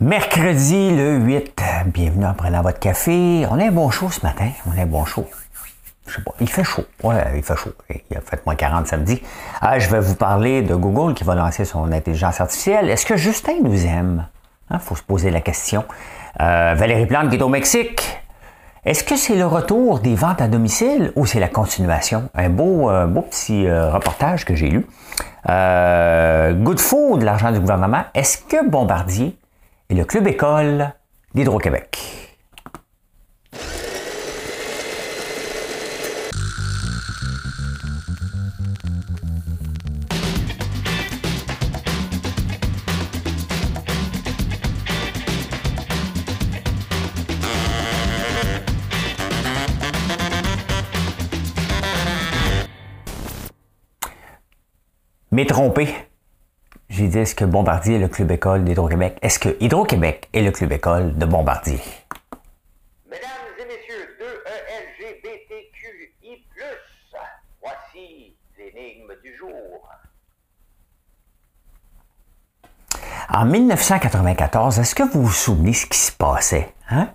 Mercredi le 8, bienvenue en prenant votre café. On a un bon chaud ce matin, on a un bon chaud. Je sais pas, il fait chaud. Ouais, il fait chaud. Il a fait moins 40 samedi. Ah, je vais vous parler de Google qui va lancer son intelligence artificielle. Est-ce que Justin nous aime? Il hein, faut se poser la question. Euh, Valérie Plante qui est au Mexique. Est-ce que c'est le retour des ventes à domicile ou c'est la continuation? Un beau, euh, beau petit euh, reportage que j'ai lu. good food, l'argent du gouvernement. Est-ce que Bombardier et le Club École d'Hydro-Québec. Mais trompé. J'ai dit, est-ce que Bombardier est le club école d'Hydro-Québec? Est-ce que Hydro-Québec est le club école de Bombardier? Mesdames et messieurs, 2-E-L-G-B-T-Q-I+, voici l'énigme du jour. En 1994, est-ce que vous vous souvenez ce qui se passait? Hein?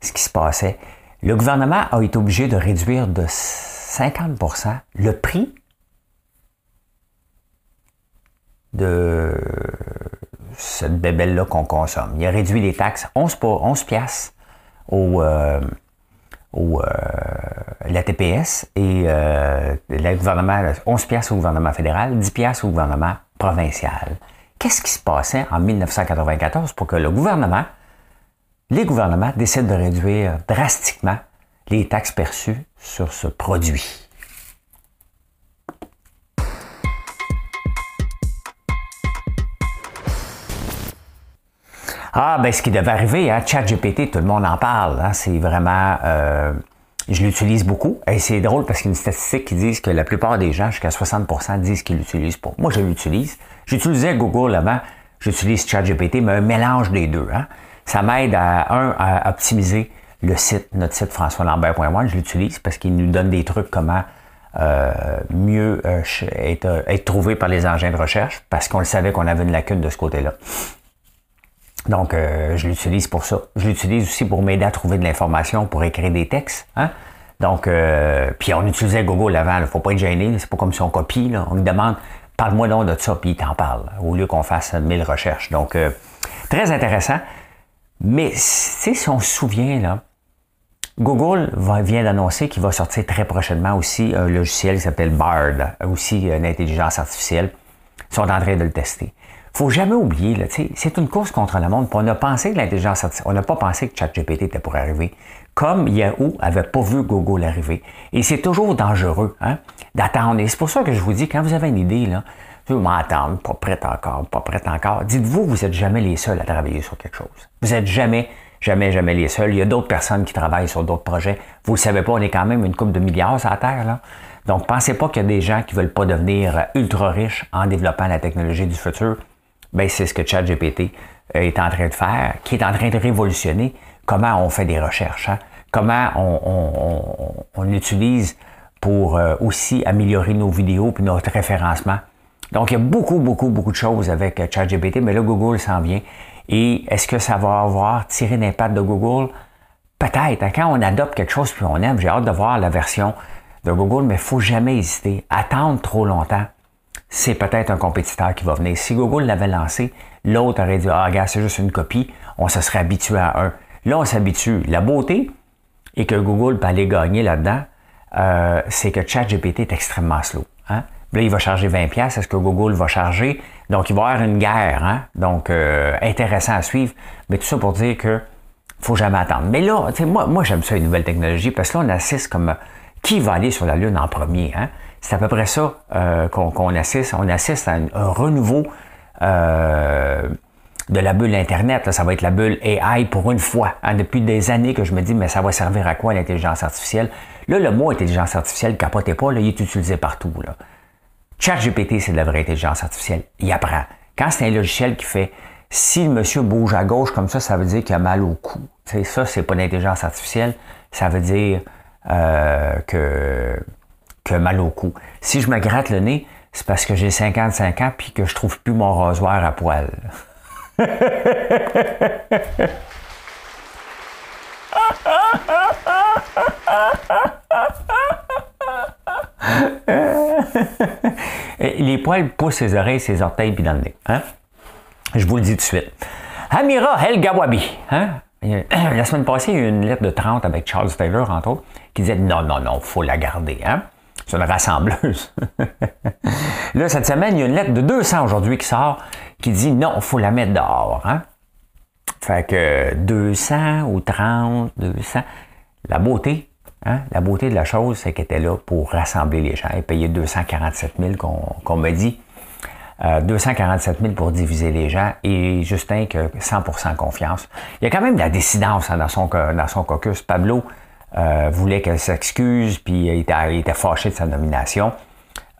Ce qui se passait. Le gouvernement a été obligé de réduire de 50% le prix de cette bébelle-là qu'on consomme. Il a réduit les taxes 11, 11 piastres au, euh, au euh, la TPS et euh, le gouvernement, 11 piastres au gouvernement fédéral, 10 piastres au gouvernement provincial. Qu'est-ce qui se passait en 1994 pour que le gouvernement, les gouvernements décident de réduire drastiquement les taxes perçues sur ce produit? Ah, ben ce qui devait arriver, hein, ChatGPT, tout le monde en parle. Hein, c'est vraiment... Euh, je l'utilise beaucoup. Et c'est drôle parce qu'il y a une statistique qui dit que la plupart des gens, jusqu'à 60%, disent qu'ils l'utilisent pas. Moi, je l'utilise. J'utilisais Google avant. J'utilise ChatGPT, mais un mélange des deux. Hein. Ça m'aide à, un, à optimiser le site, notre site françoislambert.one. Je l'utilise parce qu'il nous donne des trucs comment euh, mieux euh, être, être trouvé par les engins de recherche parce qu'on le savait qu'on avait une lacune de ce côté-là. Donc, euh, je l'utilise pour ça. Je l'utilise aussi pour m'aider à trouver de l'information, pour écrire des textes. Hein? Donc, euh, puis on utilisait Google avant. Il ne faut pas être gêné. C'est pas comme si on copie. On lui demande, parle-moi donc de ça, puis il t'en parle, au lieu qu'on fasse mille recherches. Donc, euh, très intéressant. Mais si on se souvient, là, Google vient d'annoncer qu'il va sortir très prochainement aussi un logiciel qui s'appelle Bard, aussi une intelligence artificielle. Ils sont en train de le tester faut jamais oublier, là, c'est une course contre le monde. on a pensé que l'intelligence artificielle, on n'a pas pensé que ChatGPT était pour arriver. Comme Yahoo avait pas vu Google arriver. Et c'est toujours dangereux, hein, d'attendre. Et c'est pour ça que je vous dis, quand vous avez une idée, là, vous m'entendre, pas prête encore, pas prête encore. Dites-vous, vous n'êtes jamais les seuls à travailler sur quelque chose. Vous n'êtes jamais, jamais, jamais les seuls. Il y a d'autres personnes qui travaillent sur d'autres projets. Vous ne savez pas, on est quand même une coupe de milliards sur la Terre, là. Donc, pensez pas qu'il y a des gens qui veulent pas devenir ultra riches en développant la technologie du futur ben c'est ce que ChatGPT euh, est en train de faire, qui est en train de révolutionner comment on fait des recherches, hein. comment on, on, utilise pour euh, aussi améliorer nos vidéos et notre référencement. Donc, il y a beaucoup, beaucoup, beaucoup de choses avec euh, ChatGPT, mais là, Google s'en vient. Et est-ce que ça va avoir tiré l'impact de Google? Peut-être. Hein. Quand on adopte quelque chose puis on aime, j'ai hâte de voir la version de Google, mais il faut jamais hésiter. Attendre trop longtemps c'est peut-être un compétiteur qui va venir. Si Google l'avait lancé, l'autre aurait dit Ah, regarde, c'est juste une copie, on se serait habitué à un. Là, on s'habitue. La beauté, et que Google peut aller gagner là-dedans, euh, c'est que ChatGPT est extrêmement slow. Hein? Là, il va charger 20$. Est-ce que Google va charger? Donc, il va y avoir une guerre. Hein? Donc, euh, intéressant à suivre. Mais tout ça pour dire que faut jamais attendre. Mais là, moi, moi j'aime ça, les nouvelles technologies, parce que là, on assiste comme qui va aller sur la Lune en premier. Hein? C'est à peu près ça euh, qu'on assiste. On assiste à un, renouveau euh, de la bulle Internet. Ça va être la bulle AI pour une fois. Hein, depuis des années que je me dis, mais ça va servir à quoi l'intelligence artificielle? Là, le mot intelligence artificielle, capotez pas, là, il est utilisé partout. ChatGPT, c'est de la vraie intelligence artificielle. Il apprend. Quand c'est un logiciel qui fait si le monsieur bouge à gauche comme ça, ça veut dire qu'il a mal au cou. Ça, c'est pas l'intelligence artificielle. Ça veut dire euh, que que mal au cou. Si je me gratte le nez, c'est parce que j'ai 55 ans puis que je trouve plus mon rasoir à poil. Les poils poussent ses oreilles, ses orteils, puis dans le nez. Hein? Je vous le dis tout de suite. Amira El Gawabi. Hein? La semaine passée, il y a eu une lettre de 30 avec Charles Taylor, entre autres, qui disait non, non, non, il faut la garder. Hein? C'est une rassembleuse. là, cette semaine, il y a une lettre de 200 aujourd'hui qui sort qui dit non, il faut la mettre dehors. Hein? Fait que 200 ou 30, 200. La beauté, hein? la beauté de la chose, c'est qu'elle était là pour rassembler les gens et payer 247 000 qu'on me dit. 247 euh, 000 pour diviser les gens et Justin que 100% confiance. Il y a quand même de la dissidence hein, dans, son, dans son caucus. Pablo euh, voulait qu'elle s'excuse, puis il était, fâché de sa nomination.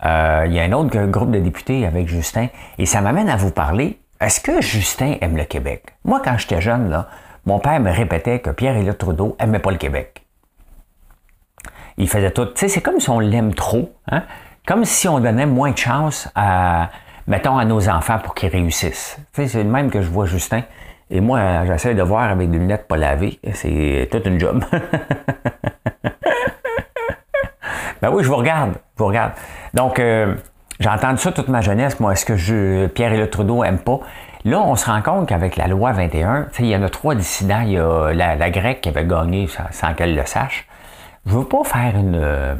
Euh, il y a un autre groupe de députés avec Justin, et ça m'amène à vous parler. Est-ce que Justin aime le Québec? Moi, quand j'étais jeune, là, mon père me répétait que Pierre-Éliott Trudeau aimait pas le Québec. Il faisait tout. Tu sais, c'est comme si on l'aime trop, hein? comme si on donnait moins de chance à, mettons, à nos enfants pour qu'ils réussissent. Tu sais, c'est le même que je vois Justin. Et moi, j'essaie de voir avec des lunettes pas lavées. C'est toute une job. ben oui, je vous regarde. Je vous regarde. Donc, euh, j'ai entendu ça toute ma jeunesse. Moi, est-ce que je, Pierre et le Trudeau n'aiment pas? Là, on se rend compte qu'avec la loi 21, il y en a trois dissidents. Il y a la, grecque qui avait gagné sans, qu'elle le sache. Je ne veux pas faire une, euh,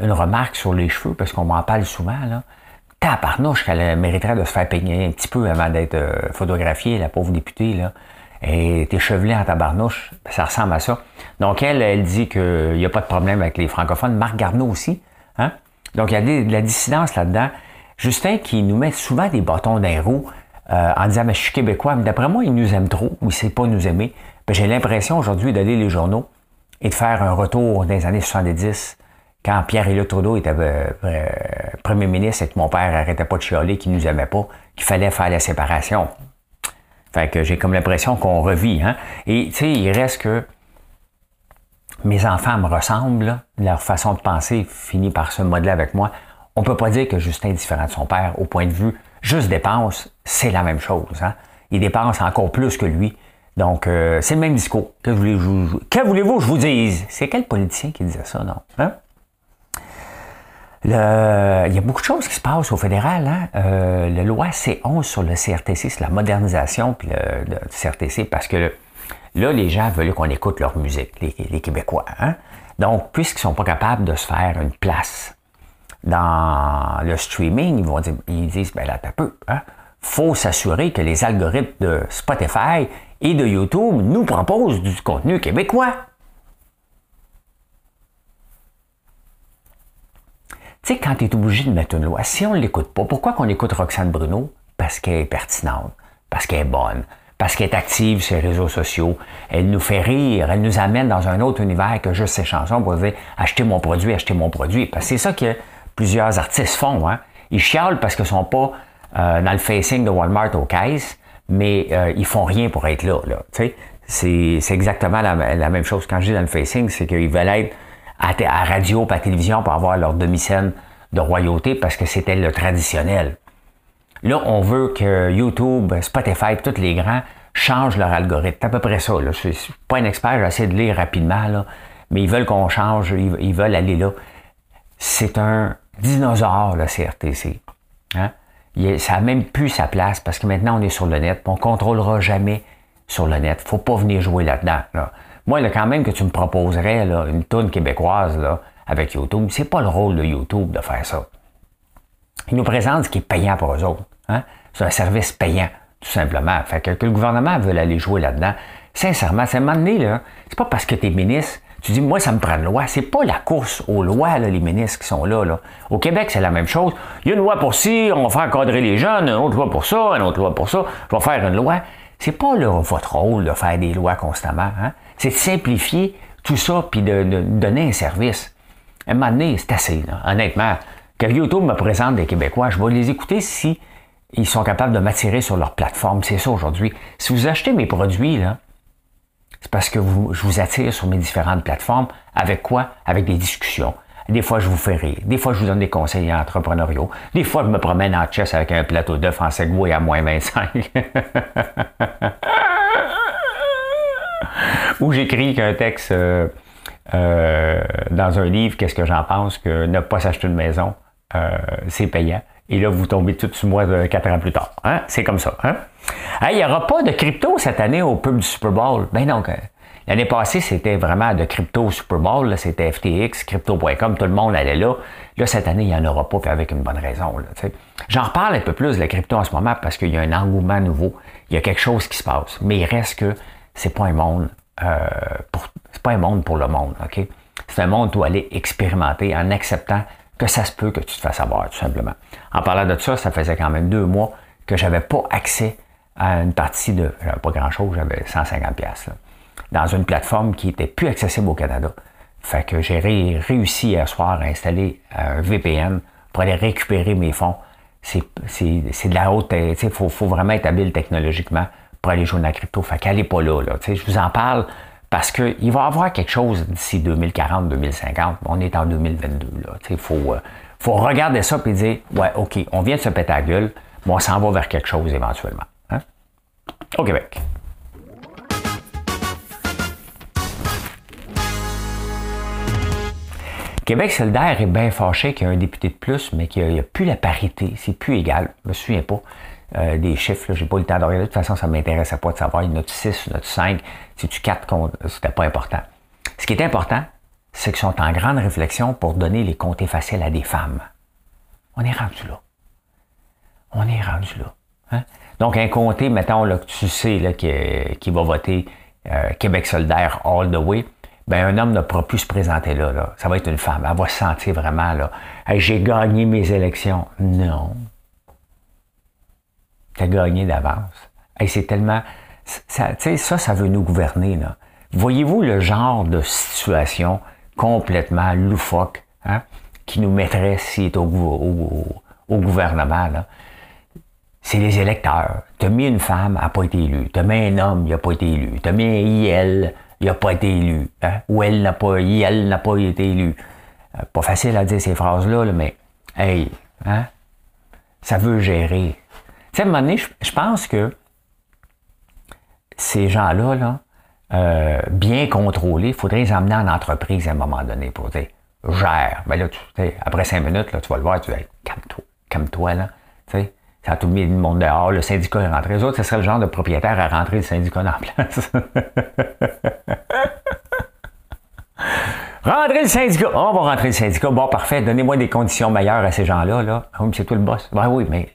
une remarque sur les cheveux parce qu'on m'en parle souvent. Là tabarnouche qu'elle mériterait de se faire peigner un petit peu avant d'être euh, photographiée, la pauvre députée, là. Elle est échevelée en tabarnouche. Ça ressemble à ça. Donc, elle, elle dit qu'il n'y a pas de problème avec les francophones. Marc Garneau aussi. Hein? Donc, il y a de la dissidence là-dedans. Justin qui nous met souvent des bâtons dans les roues euh, en disant, mais je suis québécois. Mais d'après moi, il nous aime trop ou il ne sait pas nous aimer. Ben, j'ai l'impression aujourd'hui d'aller les journaux et de faire un retour des années 70 quand Pierre-Éliott Trudeau était euh, euh, premier ministre et que mon père n'arrêtait pas de chialer qu'il nous aimait pas, qu'il fallait faire la séparation. Fait que j'ai comme l'impression qu'on revit. Hein? Et tu sais, il reste que mes enfants me ressemblent, leur façon de penser finit par se modeler avec moi. On peut pas dire que Justin est différent de son père au point de vue juste dépense, c'est la même chose. Hein? Il dépense encore plus que lui. Donc, euh, c'est le même discours. Que voulez-vous que voulez je vous dise? C'est quel politicien qui disait ça, non? Hein? Il y a beaucoup de choses qui se passent au fédéral. Hein? Euh, la loi C11 sur le CRTC, c'est la modernisation puis le, CRTC parce que là, les gens veulent qu'on écoute leur musique, les, Québécois. Hein? Donc, puisqu'ils sont pas capables de se faire une place dans le streaming, ils vont dire, ils disent, ben là, t'as peu. Hein? faut s'assurer que les algorithmes de Spotify et de YouTube nous proposent du contenu québécois. Tu sais, quand tu es obligé de mettre une loi, si on ne l'écoute pas, pourquoi qu'on écoute Roxane Bruno? Parce qu'elle est pertinente, parce qu'elle est bonne, parce qu'elle est active sur les réseaux sociaux, elle nous fait rire, elle nous amène dans un autre univers que juste ses chansons pour dire achetez mon produit, achetez mon produit. Parce que c'est ça que plusieurs artistes font. Hein? Ils chialent parce qu'ils ne sont pas euh, dans le facing de Walmart au caisse, mais euh, ils font rien pour être là. là c'est, c'est exactement la, même chose. Quand je dis dans le facing, c'est qu'ils veulent être à, radio, à télévision pour avoir leur demi-scène de royauté parce que c'était le traditionnel. Là, on veut que YouTube, Spotify, tous les grands changent leur algorithme. C'est à peu près ça. Je ne suis pas un expert, j'essaie de lire rapidement, mais ils veulent qu'on change, ils, veulent aller là. C'est un dinosaure, le CRTC. Hein? ça n'a même plus sa place parce que maintenant on est sur le net, on ne contrôlera jamais sur le net. faut pas venir jouer là-dedans. Là. Moi, quand même que tu me proposerais une tonne québécoise là, avec YouTube, c'est pas le rôle de YouTube de faire ça. Ils nous présentent ce qui est payant pour eux autres. Hein? C'est un service payant, tout simplement. Fait que, le gouvernement veut aller jouer là-dedans. Sincèrement, c'est un moment donné, là, c'est pas parce que tu es ministre, tu dis, moi, ça me prend une loi. C'est pas la course aux lois, là, les ministres qui sont là, là. Au Québec, c'est la même chose. Il y a une loi pour ci, on va faire encadrer les jeunes, une autre loi pour ça, une autre loi pour ça. Je vais faire une loi. C'est pas votre rôle de faire des lois constamment. Hein? C'est de simplifier tout ça puis de, donner un service. À un moment donné, c'est assez, honnêtement. Que YouTube me présente des Québécois, je vais les écouter si ils sont capables de m'attirer sur leur plateforme. C'est ça aujourd'hui. Si vous achetez mes produits, là, c'est parce que je vous attire sur mes différentes plateformes. Avec quoi? Avec des discussions, Des fois, je vous fais rire. Des fois, je vous donne des conseils entrepreneuriaux. Des fois, je me promène en chess avec un plateau d'œufs en Segway à moins 25. Ou j'écris qu'un texte euh, euh, dans un livre, qu'est-ce que j'en pense, que ne pas s'acheter une maison, euh, c'est payant. Et là, vous tombez tout sur moi quatre ans plus tard. Hein? C'est comme ça. Hein? Il n'y aura pas de crypto cette année au pub du Super Bowl? Ben donc, l'année passée, c'était vraiment de crypto Super Bowl. C'était FTX, crypto.com, tout le monde allait là. Là, cette année, il n'y en aura pas, puis avec une bonne raison. J'en reparle un peu plus de la crypto en ce moment parce qu'il y a un engouement nouveau. Il y a quelque chose qui se passe. Mais il reste que c'est pas un monde euh, c'est pas un monde pour le monde, OK? C'est un monde où aller expérimenter en acceptant que ça se peut que tu te fasses avoir, tout simplement. En parlant de ça, ça faisait quand même deux mois que j'avais pas accès à une partie de, pas grand-chose, j'avais 150 pièces dans une plateforme qui était plus accessible au Canada. Fait que j'ai réussi à soir à installer un VPN pour aller récupérer mes fonds. C'est de la haute, il faut vraiment être habile technologiquement pour aller jouer dans la crypto. Fait qu'elle n'est pas là. là. Je vous en parle parce qu'il va y avoir quelque chose d'ici 2040-2050. On est en 2022. Il faut, euh, faut regarder ça et dire Ouais, OK, on vient de se péter gueule, mais on s'en va vers quelque chose éventuellement. Hein? Au Québec. Québec solidaire est bien fâché qu'il y a un député de plus, mais qu'il n'y a, plus la parité. C'est plus égal. Je me souviens pas. Euh, des chiffres. J'ai pas eu le temps de regarder. De toute façon, ça m'intéressait pas de savoir. En a 6, il y en a 5. Si tu 4 comptes, c'était pas important. Ce qui est important, c'est qu'ils sont en grande réflexion pour donner les comtés faciles à des femmes. On est rendu là. On est rendu là. Hein? Donc, un comté, mettons, là, que tu sais là, qui, va voter euh, Québec solidaire all the way, ben, un homme ne pourra plus se présenter là, là. Ça va être une femme. Elle va se sentir vraiment là. J'ai gagné mes élections. Non. Tu as gagné d'avance. Et c'est tellement. Ça, ça, ça veut nous gouverner. Là. Voyez-vous le genre de situation complètement loufoque hein, qui nous mettrait si au, au, gouvernement? Là? C'est les électeurs. Tu as mis une femme, elle n'a pas été élue. Tu as mis un homme, il n'a pas été élu. Tu as mis un IL, il n'a pas été élu. Hein? Ou elle n'a pas, IL n'a pas été élu. Euh, pas facile à dire ces phrases-là, là, mais hey, hein? ça veut gérer sais, à un moment donné, je, pense que ces gens-là, là, euh, bien contrôlés, il faudrait les emmener en entreprise à un moment donné pour dire gère. Ben là, tu, après cinq minutes, tu vas le voir, tu vas calme-toi, calme-toi, là. Tu sais, ça a tout mis le monde dehors, le syndicat est rentré. Les autres, ce serait le genre de propriétaire à rentrer le syndicat en place. Rentrer le syndicat. on va rentrer le syndicat. Bon, parfait. Donnez-moi des conditions meilleures à ces gens-là. Là. Ah c'est toi le boss. Ben oui, mais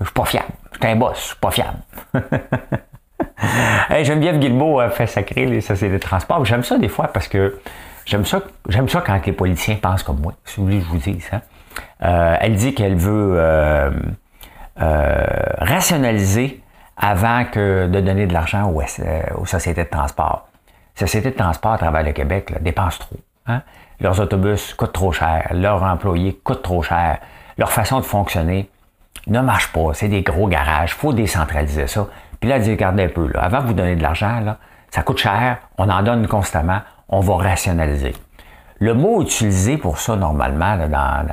je suis pas fiable. Je suis un boss, je suis pas fiable. Geneviève Guilbeault a fait sacrer les sociétés de transport. J'aime ça des fois parce que j'aime ça, j'aime ça quand les politiciens pensent comme moi. Si vous voulez, je vous dis ça. Euh, elle dit qu'elle veut euh, euh, rationaliser avant que de donner de l'argent aux, sociétés de transport. Les sociétés de transport à travers le Québec dépensent trop. Hein? Leurs autobus coûtent trop cher, leurs employés coûtent trop cher, leur façon de fonctionner ne marche pas. C'est des gros garages. Il faut décentraliser ça. Puis là, dit, regardez un peu, là, avant de vous donner de l'argent, là, ça coûte cher, on en donne constamment, on va rationaliser. Le mot utilisé pour ça, normalement, là, dans,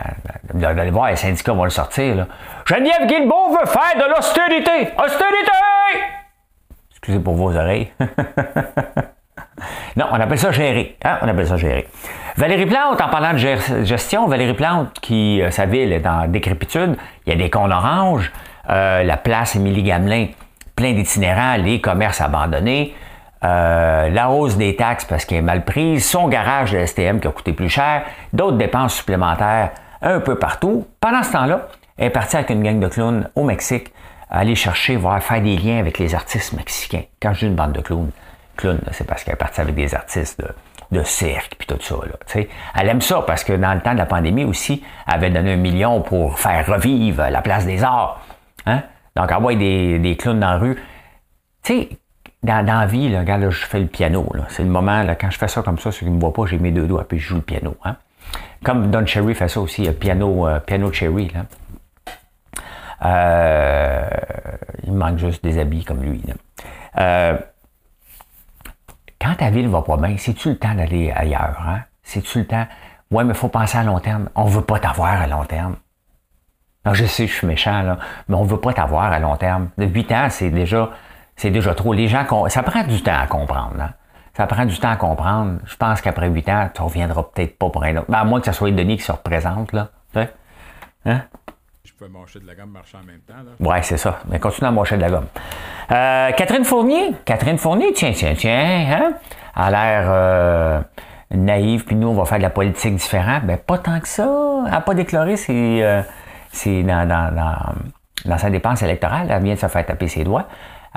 dans, dans, voir, les syndicats vont le sortir. Geneviève Guilbeault veut faire de l'austérité. Austérité! Excusez pour vos oreilles. non, on appelle ça gérer. Hein? On appelle ça gérer. Valérie Plante, en parlant de gestion, Valérie Plante, qui, euh, sa ville est en décrépitude, il y a des cons oranges, euh, la place Émilie Gamelin, plein d'itinérants, les commerces abandonnés, euh, la hausse des taxes parce qu'elle est mal prise, son garage de STM qui a coûté plus cher, d'autres dépenses supplémentaires un peu partout. Pendant ce temps-là, elle est partie avec une gang de clowns au Mexique, aller chercher, voir, faire des liens avec les artistes mexicains. Quand je dis une bande de clowns, clowns, c'est parce qu'elle est partie avec des artistes de, de cirque, puis tout ça. Là, elle aime ça parce que dans le temps de la pandémie aussi, elle avait donné un million pour faire revivre la place des arts. Hein? Donc, envoyer des, des clowns dans la rue. Tu sais, dans, dans, la vie, là, regarde, je fais le piano. C'est le moment, là, quand je fais ça comme ça, ceux qui ne me voient pas, j'ai mes deux doigts, puis je joue le piano. Hein? Comme Don Cherry fait ça aussi, piano, euh, piano Cherry. Là. Euh, il manque juste des habits comme lui. Là. Euh, quand ta ville va pas bien, c'est-tu le temps d'aller ailleurs? Hein? C'est-tu le temps? Ouais, mais faut penser à long terme. On ne veut pas t'avoir à long terme. Non, je sais, je suis méchant, là, mais on ne veut pas t'avoir à long terme. De 8 ans, c'est déjà, c'est déjà trop. Les gens, ça prend du temps à comprendre. Hein. Ça prend du temps à comprendre. Je pense qu'après 8 ans, tu reviendras peut-être pas pour un autre. Ben, à moins que ce soit Denis qui se représente, là. Hein? Peux mâcher de la gomme marcher en même temps. Là. Ouais, c'est ça. Mais continue à mâcher de la gomme. Euh, Catherine Fournier? Catherine Fournier, tiens, tiens, tiens, hein? A l'air euh, naïve, puis nous, on va faire de la politique différente. Ben, pas tant que ça. Elle n'a pas déclaré euh, dans, dans, dans, sa dépense électorale. Elle vient de se faire taper ses doigts.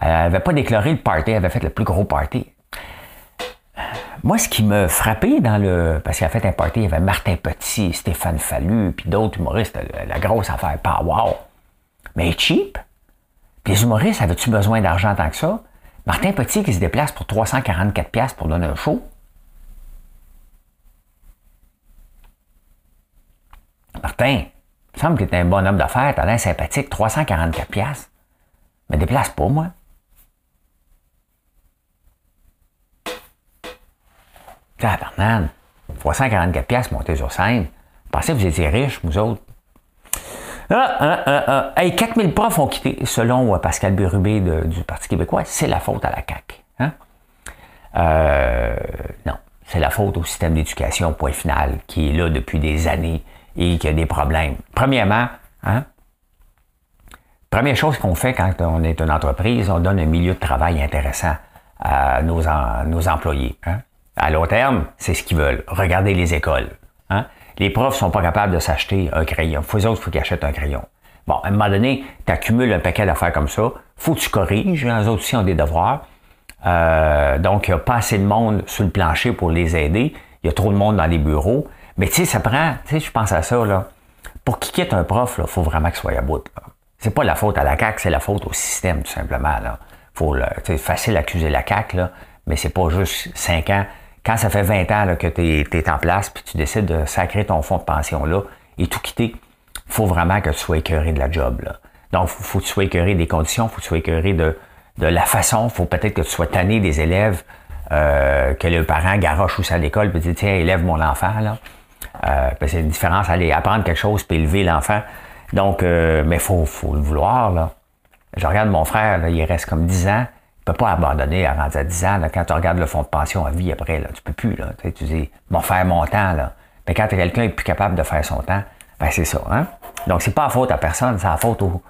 Elle n'avait pas déclaré le party, elle avait fait le plus gros party. Moi, ce qui me frappait dans le. Parce a fait un party, il y avait Martin Petit, Stéphane Fallu, puis d'autres humoristes, la, grosse affaire, pas wow. Mais cheap. Puis les humoristes, avaient-tu besoin d'argent tant que ça? Martin Petit qui se déplace pour 344$ pour donner un show. Martin, il me semble que tu es un bon homme d'affaires, tu as l'air sympathique, 344$. Mais déplace pas, moi. Tabarnan, 344 pièces monter sur scène. Pensez que vous étiez riches, vous autres. Ah, ah, ah, ah. Hey, 4000 profs ont quitté, selon euh, Pascal Bérubé du Parti québécois. C'est la faute à la CAQ. Hein? Euh, non, c'est la faute au système d'éducation, point final, qui est là depuis des années et qui a des problèmes. Premièrement, hein, première chose qu'on fait quand on est une entreprise, on donne un milieu de travail intéressant à nos, nos employés. Hein? À long terme, c'est ce qu'ils veulent. Regardez les écoles. Hein? Les profs sont pas capables de s'acheter un crayon. Faut autres, il faut qu'ils achètent un crayon. Bon, à un moment donné, tu accumules un paquet d'affaires comme ça. faut que tu corriges. Les autres aussi ont des devoirs. Euh, donc, il n'y a pas assez de monde sur le plancher pour les aider. Il y a trop de monde dans les bureaux. Mais tu sais, ça prend, tu sais, je pense à ça, là. Pour qu'il quitte un prof, il faut vraiment qu'il soit à bout. C'est pas la faute à la CAQ, c'est la faute au système, tout simplement. Faut, c'est facile d'accuser la CAQ, là, mais c'est pas juste cinq ans quand ça fait 20 ans que tu es, en place, puis tu décides de sacrer ton fonds de pension-là et tout quitter, faut vraiment que tu sois écœuré de la job. Donc, faut, faut que tu sois écœuré des conditions, faut que tu sois écœuré de, de la façon, faut peut-être que tu sois tanné des élèves, euh, que le parent garoche aussi à l'école, puis dit tiens, élève mon enfant. là. Euh, c'est une différence, aller apprendre quelque chose, puis élever l'enfant. Donc, euh, mais faut, faut le vouloir. Là. Je regarde mon frère, là, il reste comme 10 ans peux pas abandonner à rendre à 10 ans. quand tu regardes le fonds de pension à vie après, là, tu peux plus. Là, tu dis, bon, faire mon temps. Là. Mais quand quelqu'un est plus capable de faire son temps, ben c'est ça. Hein? Donc, c'est pas la faute à personne, c'est la faute au,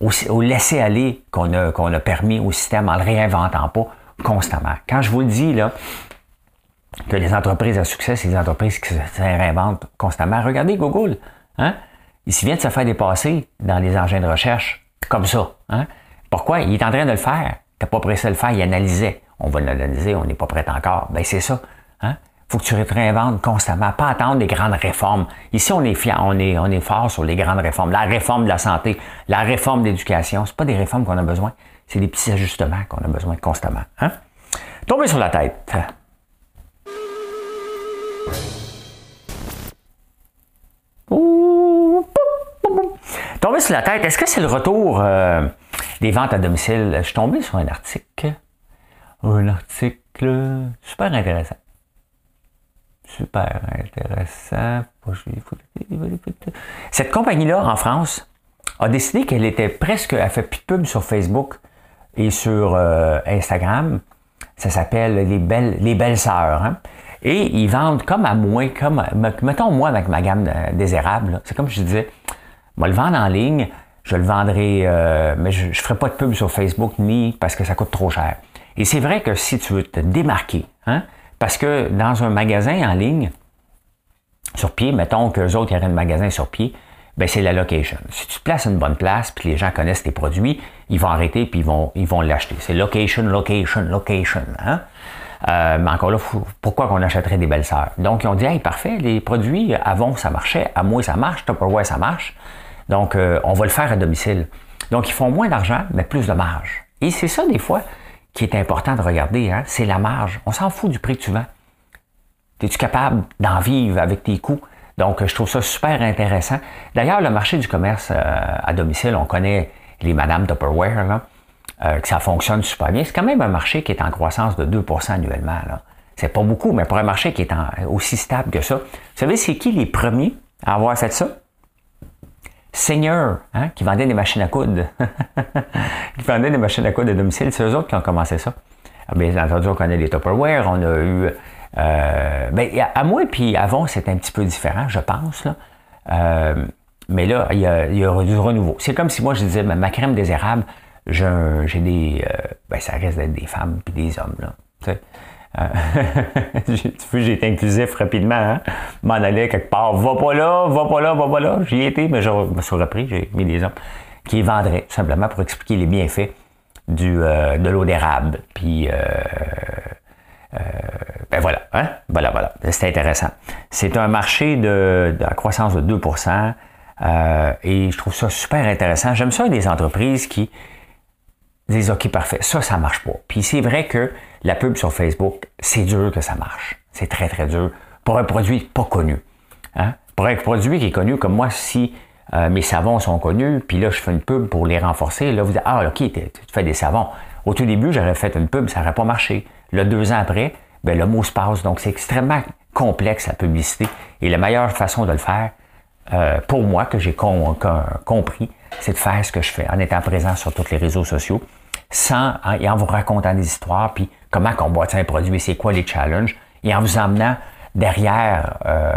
au, laisser-aller qu'on a, qu'on a permis au système en le réinventant pas constamment. Quand je vous le dis, là, que les entreprises à succès, c'est des entreprises qui se réinventent constamment. Regardez Google. Hein? Il vient de se faire dépasser dans les engins de recherche comme ça. Hein? Pourquoi? Il est en train de le faire. Tu pas pressé de le faire, il analysait. On va l'analyser, on n'est pas prêt encore. Ben c'est ça. Hein? faut que tu te réinventes constamment, pas attendre des grandes réformes. Ici, on est on est, fort sur les grandes réformes. La réforme de la santé, la réforme de l'éducation, c'est pas des réformes qu'on a besoin, c'est des petits ajustements qu'on a besoin constamment. Hein? Tomber sur la tête. Tomber sur la tête, est-ce que c'est le retour euh, des ventes à domicile? Je suis tombé sur un article. Un article super intéressant. Super intéressant. Cette compagnie-là, en France, a décidé qu'elle était presque, elle fait plus de pub sur Facebook et sur euh, Instagram. Ça s'appelle les belles, les belles sœurs. Hein. Et ils vendent comme à moins, comme, mettons moi avec ma gamme des érables. C'est comme je disais, vais le vendre en ligne, je le vendrai, euh, mais je ne ferai pas de pub sur Facebook ni parce que ça coûte trop cher. Et c'est vrai que si tu veux te démarquer, hein, parce que dans un magasin en ligne, sur pied, mettons qu'eux autres, il y un magasin sur pied, ben c'est la location. Si tu te places une bonne place, puis les gens connaissent tes produits, ils vont arrêter puis ils vont ils vont l'acheter. C'est location, location, location. Hein? Euh, mais encore là, pourquoi qu'on achèterait des belles sœurs? Donc, ils ont dit, hey, parfait, les produits avant ça marchait, à moi ça marche, Tupperware ça marche. Donc, euh, on va le faire à domicile. Donc, ils font moins d'argent, mais plus de marge. Et c'est ça, des fois, qui est important de regarder, hein? c'est la marge. On s'en fout du prix que tu vends. Es-tu capable d'en vivre avec tes coûts? Donc, je trouve ça super intéressant. D'ailleurs, le marché du commerce euh, à domicile, on connaît les Madame Tupperware, là, euh, que ça fonctionne super bien. C'est quand même un marché qui est en croissance de 2% annuellement. C'est pas beaucoup, mais pour un marché qui est aussi stable que ça. Vous savez, c'est qui les premiers à avoir fait ça? Seigneur, hein, qui vendait des machines à coudre. qui vendait des machines à coudre à domicile, c'est eux autres qui ont commencé ça. Ah, bien entendu, on connaît les Tupperware, on a eu. Euh, ben, à moi, puis avant, c'était un petit peu différent, je pense. Là. Euh, mais là, il y, a, du renouveau. C'est comme si moi, je disais, ma crème des érables, j'ai des. Euh, ben, ça reste d'être des femmes puis des hommes. Là, tu sais. j'ai été inclusif rapidement, hein? M'en allais quelque part. Va pas là, va pas là, va pas là. J'y étais, mais je me suis repris, j'ai mis des hommes qui vendraient, tout simplement pour expliquer les bienfaits du, euh, de l'eau d'érable. Puis, euh, euh, ben voilà, hein? Voilà, voilà. C'est intéressant. C'est un marché de, de, croissance de 2% et je trouve ça super intéressant. J'aime ça des entreprises qui disent OK, parfait, ça, ça marche pas. Puis c'est vrai que la pub sur Facebook, c'est dur que ça marche. C'est très, très dur pour un produit pas connu. Hein? Pour un produit qui est connu, comme moi, si euh, mes savons sont connus, puis là, je fais une pub pour les renforcer, là, vous dites, ah, OK, tu fais des savons. Au tout début, j'aurais fait une pub, ça n'aurait pas marché. Là, deux ans après, ben, le mot se passe. Donc, c'est extrêmement complexe, la publicité. Et la meilleure façon de le faire, euh, pour moi, que j'ai compris, c'est de faire ce que je fais en étant présent sur tous les réseaux sociaux, sans, et en vous racontant des histoires, puis comment on boit un produit, c'est quoi les challenges, et en vous emmenant derrière, euh,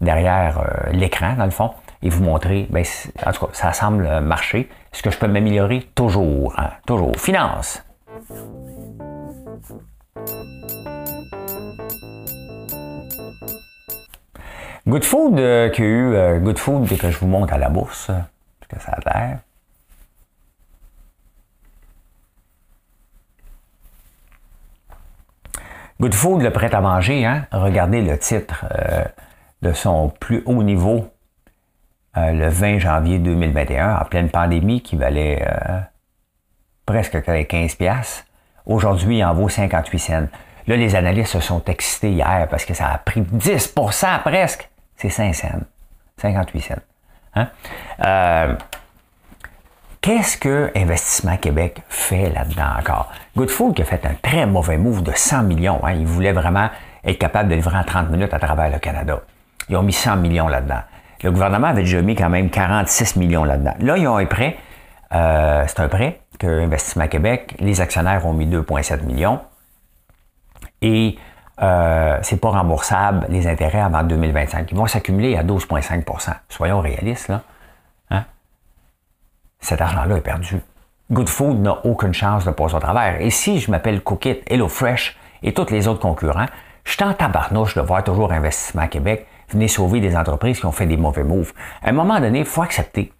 derrière euh, l'écran, dans le fond, et vous montrer, ben, en tout cas, ça semble marcher. Est-ce que je peux m'améliorer? Toujours, hein, toujours. Finance. Good Food, euh, a eu Good Food que je vous montre à la bourse, que ça a l'air. Good Food, le prêt à manger, hein? regardez le titre euh, de son plus haut niveau euh, le 20 janvier 2021, en pleine pandémie, qui valait euh, presque 15 pièces. Aujourd'hui, il en vaut 58 cents. Là, les analystes se sont excités hier parce que ça a pris 10% presque. C'est 5 cents. 58 cents. Hein? Qu'est-ce que Investissement Québec fait là-dedans encore? Goodfood qui a fait un très mauvais move de 100 millions. Hein. Ils voulaient vraiment être capable de livrer en 30 minutes à travers le Canada. Ils ont mis 100 millions là-dedans. Le gouvernement avait déjà mis quand même 46 millions là-dedans. Là, ils ont un prêt. Euh, c'est un prêt que Investissement Québec, les actionnaires ont mis 2,7 millions. Et euh, c'est pas remboursable les intérêts avant 2025. Ils vont s'accumuler à 12,5% Soyons réalistes, là cet argent-là est perdu. Good Food n'a aucune chance de passer au travers. Et si je m'appelle Cookit, HelloFresh et tous les autres concurrents, je suis en tabarnouche de voir toujours Investissement Québec venir sauver des entreprises qui ont fait des mauvais moves. À un moment donné, il faut accepter,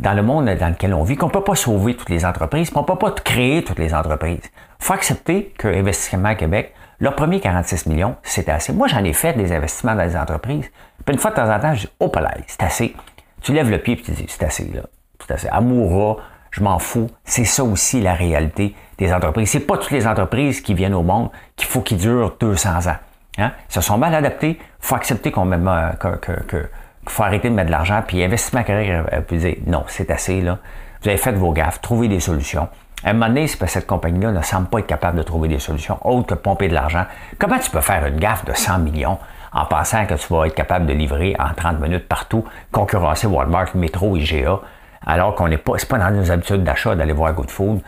dans le monde dans lequel on vit, qu'on ne peut pas sauver toutes les entreprises, qu'on ne peut pas créer toutes les entreprises. Il faut accepter que Investissement Québec, leur premier 46 millions, c'est assez. Moi, j'en ai fait des investissements dans les entreprises. Puis une fois de temps en temps, je dis, oh, c'est assez. Tu lèves le pied et tu dis, c'est assez, là tout. Amoura, je m'en fous. C'est ça aussi la réalité des entreprises. C'est pas toutes les entreprises qui viennent au monde qu'il faut qu'ils durent 200 ans. Hein? Ils se sont mal adaptés. Il faut accepter qu'on met, que, faut arrêter de mettre de l'argent. Puis investissement carrière peut dire non, c'est assez là. Vous avez fait vos gaffes, trouvez des solutions. À un moment donné, c'est parce que cette compagnie-là ne semble pas être capable de trouver des solutions autres que pomper de l'argent. Comment tu peux faire une gaffe de 100 millions en pensant que tu vas être capable de livrer en 30 minutes partout, concurrencer Walmart, Metro, IGA, alors qu'on n'est pas, c'est pas dans nos habitudes d'achat d'aller voir Good Food.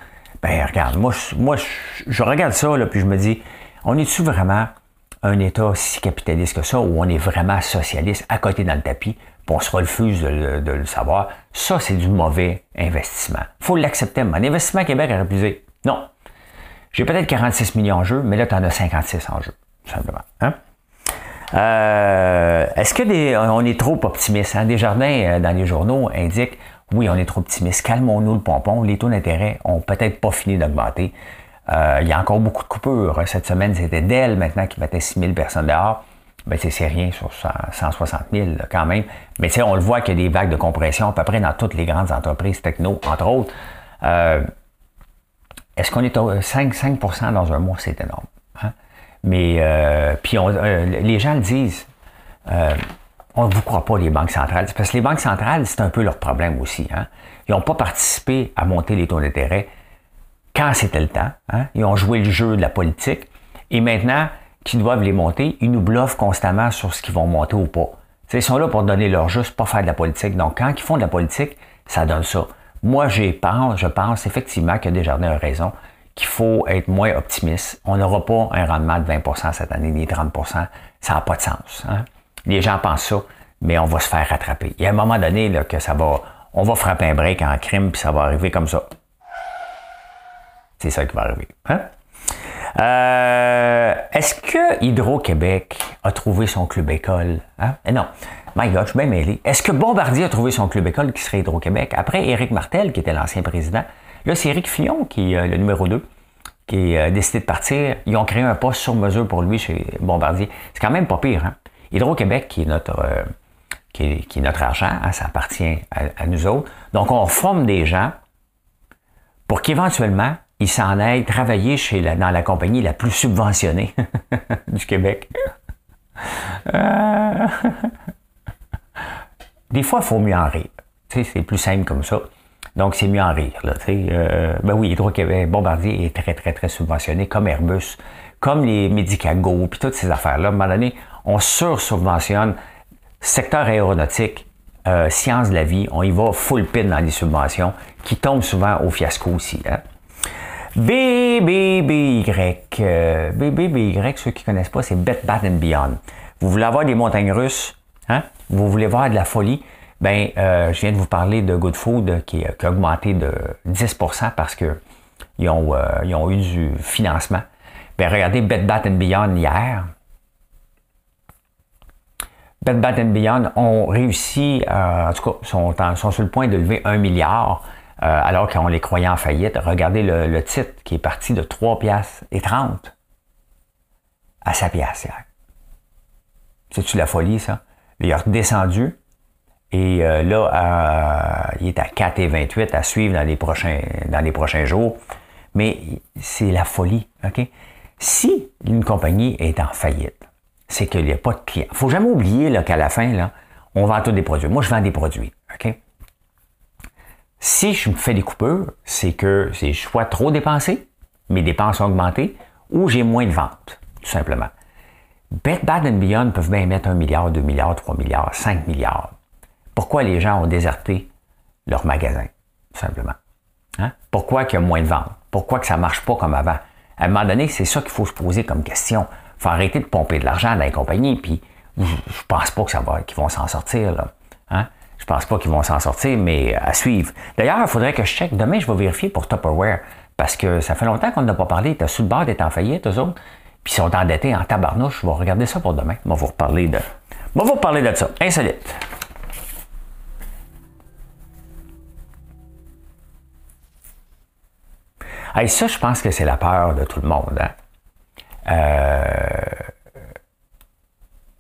Ben regarde, moi, moi je, regarde ça, puis je me dis, on est-tu vraiment un État si capitaliste que ça, où on est vraiment socialiste à côté dans le tapis, puis on se refuse de, le savoir? Ça, c'est du mauvais investissement. faut l'accepter. Mon investissement Québec a refusé. Non. J'ai peut-être 46 millions en jeu, mais là, tu en as 56 en jeu, tout simplement. Hein? Euh, est-ce que des, on est trop optimiste? Hein? Desjardins, euh, dans les journaux, indiquent oui, on est trop optimiste. Calmons-nous le pompon. Les taux d'intérêt ont peut-être pas fini d'augmenter. Euh, il y a encore beaucoup de coupures. Cette semaine, c'était Dell maintenant qui mettait 6 000 personnes dehors. Ben, c'est rien sur 160 000 quand même. Mais on le voit qu'il y a des vagues de compression à peu près dans toutes les grandes entreprises techno, entre autres. Euh, est-ce qu'on est à 5, 5 dans un mois? C'est énorme. Hein? Mais euh, puis les gens le disent on ne vous croit pas, les banques centrales. Parce que les banques centrales, c'est un peu leur problème aussi. Hein. Ils n'ont pas participé à monter les taux d'intérêt quand c'était le temps. Hein. Ils ont joué le jeu de la politique. Et maintenant, qui doivent les monter, ils nous bluffent constamment sur ce qu'ils vont monter ou pas. Ils sont là pour donner leur juste, pas faire de la politique. Donc, quand ils font de la politique, ça donne ça. Moi, pense, je pense effectivement que Desjardins a raison, qu'il faut être moins optimiste. On n'aura pas un rendement de 20% cette année, ni 30% Ça n'a pas de sens. Hein. Les gens pensent ça, mais on va se faire rattraper. Il y a un moment donné que ça va. On va frapper un break en crime, puis ça va arriver comme ça. C'est ça qui va arriver. Hein? Euh, est-ce que Hydro-Québec a trouvé son club école? Hein? Eh non. My God, je suis bien mêlé. Est-ce que Bombardier a trouvé son club école qui serait Hydro-Québec? Après Éric Martel, qui était l'ancien président, là, c'est Éric Fillon, qui est le numéro 2, qui a décidé de partir. Ils ont créé un poste sur mesure pour lui chez Bombardier. C'est quand même pas pire. Hein? Hydro-Québec, qui est notre... Euh, qui, est, notre argent, hein, ça appartient à, nous autres. Donc, on forme des gens pour qu'éventuellement, ils s'en aillent travailler chez dans la compagnie la plus subventionnée du Québec. Euh, des fois, il faut mieux en rire. c'est plus simple comme ça. Donc, c'est mieux en rire. Là, euh, ben oui, Hydro-Québec, Bombardier est très, très, très subventionné, comme Airbus, comme les Medicago, puis toutes ces affaires-là. À un moment donné, on sur-subventionne secteur aéronautique, euh, sciences de la vie, on y va full pin dans les subventions, qui tombent souvent au fiasco aussi. Hein? BBBY. Euh, ceux qui ne connaissent pas, c'est Bet Bat and Beyond. Vous voulez avoir des montagnes russes, hein? vous voulez voir de la folie, ben, euh, je viens de vous parler de Good Food qui, a augmenté de 10% parce qu'ils ont, euh, ont eu du financement. Ben, regardez Bed Bat Beyond hier. Bed Bat Beyond ont réussi, euh, en tout cas, sont, sont sur le point de lever un milliard alors qu'on les croyait en faillite. Regardez le, titre qui est parti de 3 piastres et 30 à 7 piastres hier. C'est-tu la folie, ça? Il a redescendu et euh, là, il est à 4,28 à suivre dans les prochains, dans les prochains jours. Mais c'est la folie. OK? Si une compagnie est en faillite, c'est qu'il n'y a pas de ne faut jamais oublier qu'à la fin, on vend tous des produits. Moi, je vends des produits. Si je me fais des coupures, c'est que c'est soit trop dépensé, mes dépenses ont augmenté, ou j'ai moins de ventes, tout simplement. Bed Bad Beyond peuvent bien mettre 1 milliard, 2 milliards, 3 milliards, 5 milliards. Pourquoi les gens ont déserté leur magasin, tout simplement? Hein? Pourquoi il y a moins de ventes? Pourquoi que ça ne marche pas comme avant? À un moment donné, c'est ça qu'il faut se poser comme question. Faut arrêter de pomper de l'argent dans les compagnies, puis je pense pas que ça va, qu'ils vont s'en sortir. Là. Hein? Je pense pas qu'ils vont s'en sortir, mais à suivre. D'ailleurs, il faudrait que je check. Demain, je vais vérifier pour Tupperware, parce que ça fait longtemps qu'on n'a pas parlé. Tu sous le bord d'être en faillite, eux autres, puis ils sont endettés en tabarnouche. Je vais regarder ça pour demain. On va vous reparler de, vous de ça. Insolite. ça, je pense que c'est la peur de tout le monde. Hein? Euh,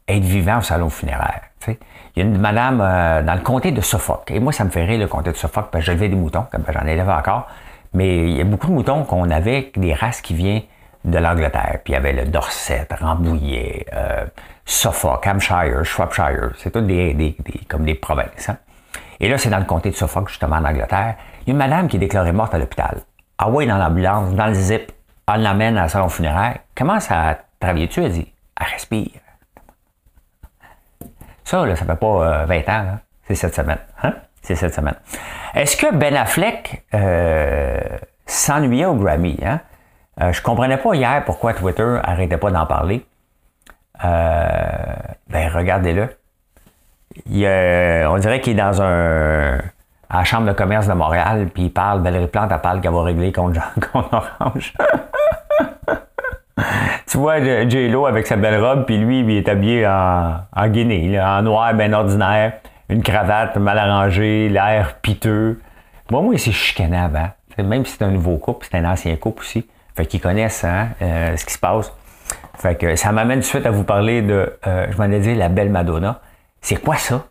être vivant au salon funéraire. Il y a une madame euh, dans le comté de Suffolk. Et moi, ça me fait rire le comté de Suffolk parce que j'élevais des moutons, ben, j'en élève encore. Mais il y a beaucoup de moutons qu'on avait, des races qui viennent de l'Angleterre. Puis il y avait le Dorset, Rambouillet, euh, Suffolk, Hampshire, Shropshire. C'est toutes des, comme des provinces. Hein. Et là, c'est dans le comté de Suffolk, justement, en Angleterre. Il y a une madame qui est déclarée morte à l'hôpital. Ah ouais, dans l'ambulance, dans le zip, on l'amène à salon funéraire. Comment ça travaille-tu? Elle dit, elle respire. Ça, là, ça fait pas 20 euh, ans, c'est cette semaine. Hein? C'est cette semaine. Est-ce que Ben Affleck euh, s'ennuyait au Grammy? Hein? Euh, je comprenais pas hier pourquoi Twitter arrêtait pas d'en parler. ben, regardez-le. on dirait qu'il est dans un à la Chambre de commerce de Montréal, puis il parle, Valérie Plante, elle parle qu'elle va régler contre, contre Orange. Tu vois J-Lo avec sa belle robe, puis lui, il est habillé en, en Guinée, en noir bien ordinaire, une cravate mal arrangée, l'air piteux. Moi, moi, il s'est chicané avant. Même si c'est un nouveau couple, c'est un ancien couple aussi. Fait qu'ils connaissent hein, euh, ce qui se passe. Fait que ça m'amène tout de suite à vous parler de, euh, je m'en ai dit, la belle Madonna. C'est quoi ça?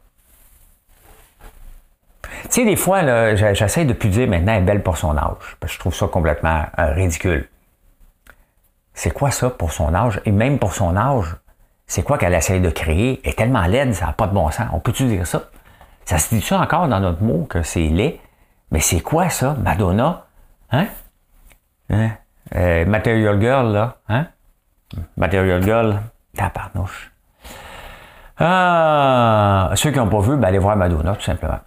Tu sais, des fois, j'essaie de plus dire maintenant elle est belle pour son âge, parce que je trouve ça complètement euh, ridicule. C'est quoi ça pour son âge? Et même pour son âge, c'est quoi qu'elle essaie de créer? Elle est tellement laide, ça n'a pas de bon sens. On peut-tu dire ça? Ça se dit ça encore dans notre mot que c'est laid? Mais c'est quoi ça? Madonna? Hein? hein? Euh, Material Girl, là? Hein? Material Girl, tabarnouche. Ah, ceux qui n'ont pas vu, ben allez voir Madonna, tout simplement.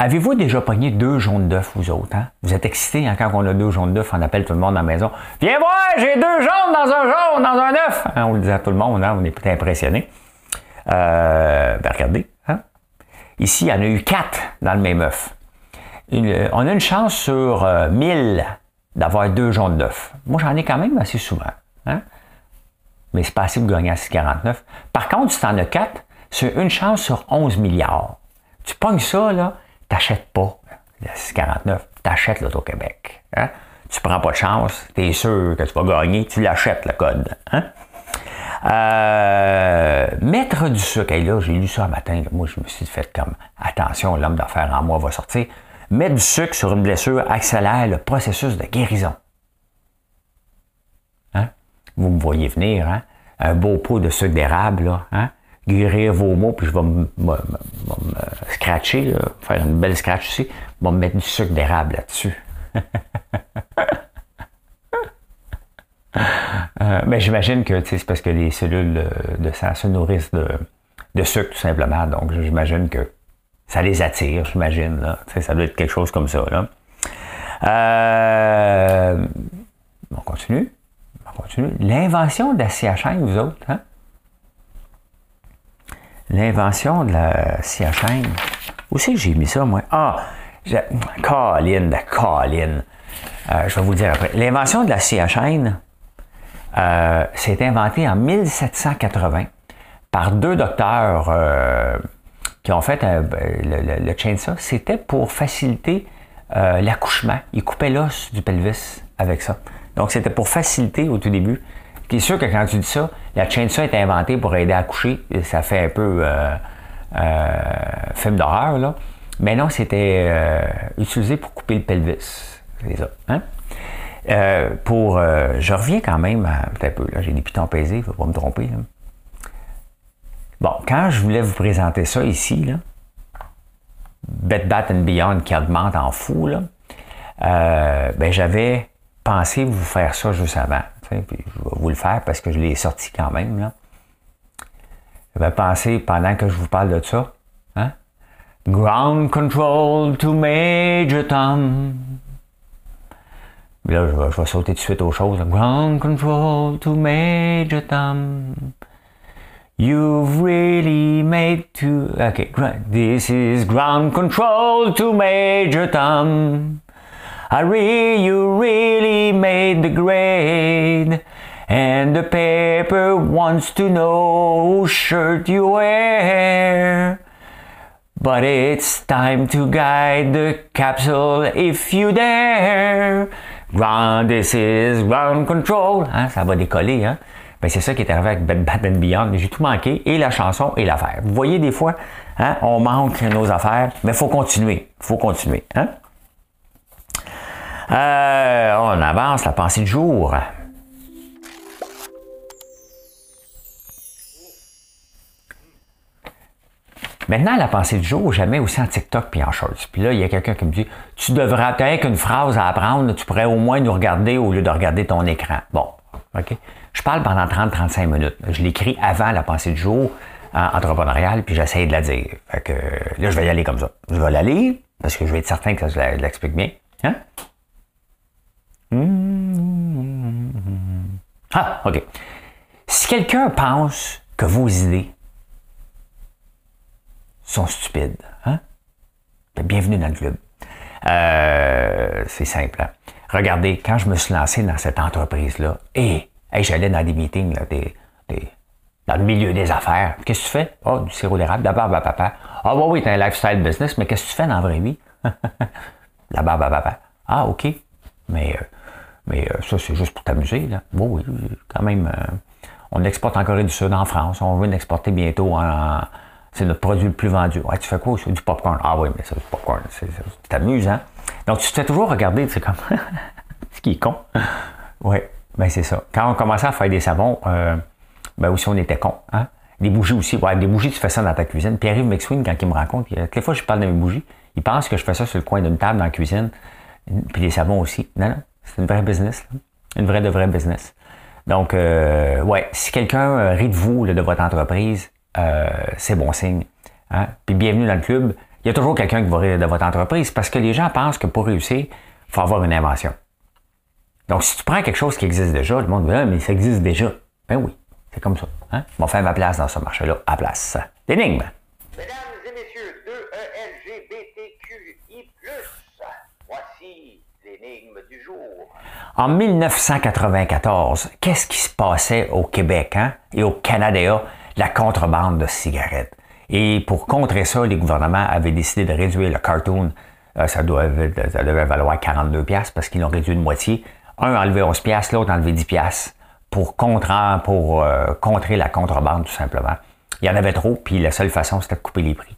Avez-vous déjà pogné deux jaunes d'œufs, vous autres? Hein? Vous êtes excités hein, quand on a deux jaunes d'œufs, on appelle tout le monde à la maison. Viens voir, j'ai deux jaunes dans un jaune, dans un œuf! Hein, on le dit à tout le monde, on est peut-être impressionné. Euh, ben regardez. Ici, il y en a eu quatre dans le même œuf. Une- on a une chance sur euh, 1000 d'avoir deux jaunes d'œufs. Moi, j'en ai quand même assez souvent. Mais c'est pas assez pour gagner à 6,49. Par contre, si tu en as 4, c'est une chance sur 11 milliards. Tu pognes ça, là, t'achètes pas le 6,49, t'achètes l'Auto-Québec. Hein? Tu prends pas de chance, tu es sûr que tu vas gagner, tu l'achètes, le code. Hein? Euh, mettre du sucre, là, j'ai lu ça un matin, moi, je me suis fait comme, attention, l'homme d'affaires en moi va sortir. Mettre du sucre sur une blessure accélère le processus de guérison. Hein? Vous me voyez venir, hein? un beau pot de sucre d'érable, là? Guérir vos mots, puis je vais me, scratcher, faire une belle scratch ici, je vais me mettre du sucre d'érable là-dessus. Euh, mais j'imagine que c'est parce que les cellules de sang se nourrissent de, de sucre tout simplement, donc j'imagine que ça les attire, j'imagine. Ça doit être quelque chose comme ça. Là. Euh, on continue. On continue. L'invention de la CHN, vous autres, hein? L'invention de la CHN. Où c'est que j'ai mis ça, moi? Ah, Colin, la Colin. Euh, je vais vous le dire après. L'invention de la CHN, euh, c'est inventé en 1780 par deux docteurs euh, qui ont fait euh, le, le, le chainsaw. C'était pour faciliter l'accouchement. Ils coupaient l'os du pelvis avec ça. Donc, c'était pour faciliter au tout début. C'est sûr que quand tu dis ça, la chainsaw est inventée pour aider à accoucher. Et Ça fait un peu euh, euh, film d'horreur, là. Mais non, c'était euh, utilisé pour couper le pelvis. C'est ça. Hein? Pour, je reviens quand même à, un peu, là, j'ai des pitons pesés, faut pas me tromper. Bon, quand je voulais vous présenter ça ici, là, Bed Bath and Beyond qui augmente en fou, là, ben, j'avais pensé vous faire ça juste avant. Puis je vais vous le faire parce que je l'ai sorti quand même. Là. J'avais pensé pendant que je vous parle de ça. Hein? Ground control to Major Tom. Là, je vais, sauter tout de suite aux choses. Ground control to Major Tom. You've really made to. Okay, this is ground control to Major Tom. I you really made the grade. The paper wants to know whose shirt you wear. But it's time to guide the capsule if you dare. Ground, this is ground control. Hein, ça va décoller, hein? Ben, c'est ça qui est arrivé avec Bath and Beyond. J'ai tout manqué, et la chanson et l'affaire. Vous voyez, des fois, hein, on manque nos affaires, mais faut continuer. Faut continuer. Hein? Euh, on avance, la pensée du jour. Maintenant, la pensée du jour, jamais aussi en TikTok puis en Shorts. Puis là, il y a quelqu'un qui me dit Tu devrais peut-être qu'une phrase à apprendre, tu pourrais au moins nous regarder au lieu de regarder ton écran. Bon, OK. Je parle pendant 30-35 minutes. Je l'écris avant la pensée du jour en entrepreneurial, puis j'essaie de la dire. Fait que là, je vais y aller comme ça. Je vais la lire, parce que je vais être certain que je l'explique bien. Hein? Ah, OK. Si quelqu'un pense que vos idées stupides, hein? ben, bienvenue dans le club. Euh, c'est simple. hein? Regardez, quand je me suis lancé dans cette entreprise-là, et j'allais dans des meetings, des, des- dans le milieu des affaires. Qu'est-ce que tu fais? Ah, du sirop d'érable, de la barbe à papa. Ah, oui, oui, t'as un lifestyle business, mais qu'est-ce que tu fais dans la vraie vie? la barbe à papa. Ah, OK. Mais, euh, mais euh, ça, c'est juste pour t'amuser, là. Oui, oui, quand même. euh, on exporte en Corée du Sud, en France. On veut l'exporter bientôt en. C'est notre produit le plus vendu. Ouais, tu fais quoi? C'est du popcorn? Ah oui, mais c'est du popcorn. C'est, amusant. Donc, tu te fais toujours regarder, c'est comme. ce qui est con. Oui, ben c'est ça. Quand on commençait à faire des savons, euh, ben aussi on était con. Hein? Des bougies aussi. Ouais, des bougies, tu fais ça dans ta cuisine. Pierre-Yves McSween, quand il me rencontre, toutes les fois je parle de mes bougies, il pense que je fais ça sur le coin d'une table dans la cuisine. Puis les savons aussi. Non, non, c'est une vraie business. là. Une vraie de vraie business. Donc, euh, ouais, si quelqu'un euh, rit de vous, là, de votre entreprise, euh, c'est bon signe. Hein? Puis bienvenue dans le club. Il y a toujours quelqu'un qui va rire de votre entreprise parce que les gens pensent que pour réussir, il faut avoir une invention. Donc, si tu prends quelque chose qui existe déjà, le monde dit, ah, mais ça existe déjà. Ben oui, c'est comme ça. Hein? On va faire ma place dans ce marché-là, à place. L'énigme. Mesdames et messieurs, de LGBTQI+, voici l'énigme du jour. En 1994, qu'est-ce qui se passait au Québec hein, et au Canada? La contrebande de cigarettes. Et pour contrer ça, les gouvernements avaient décidé de réduire le cartoon. Euh, ça, devait valoir 42 pièces parce qu'ils l'ont réduit de moitié. Un enlevé 11 pièces, l'autre enlevé 10 pièces pour euh, contrer la contrebande, tout simplement. Il y en avait trop, puis la seule façon, c'était de couper les prix.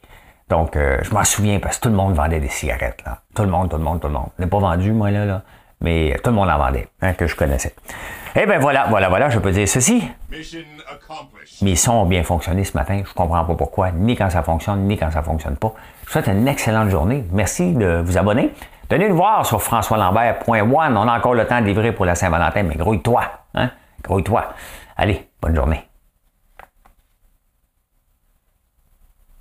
Donc, euh, je m'en souviens parce que tout le monde vendait des cigarettes. Là. Tout le monde, tout le monde, tout le monde. Je n'ai pas vendu, moi, là, là. Mais tout le monde en vendait, hein, que je connaissais. Eh bien, voilà, voilà, voilà, je peux dire ceci. Mes sons ont bien fonctionné ce matin. Je comprends pas pourquoi, ni quand ça fonctionne, ni quand ça fonctionne pas. Je vous souhaite une excellente journée. Merci de vous abonner. Venez nous voir sur françoislambert.one. On a encore le temps de livrer pour la Saint-Valentin, mais grouille-toi. Hein? Grouille-toi. Allez, bonne journée.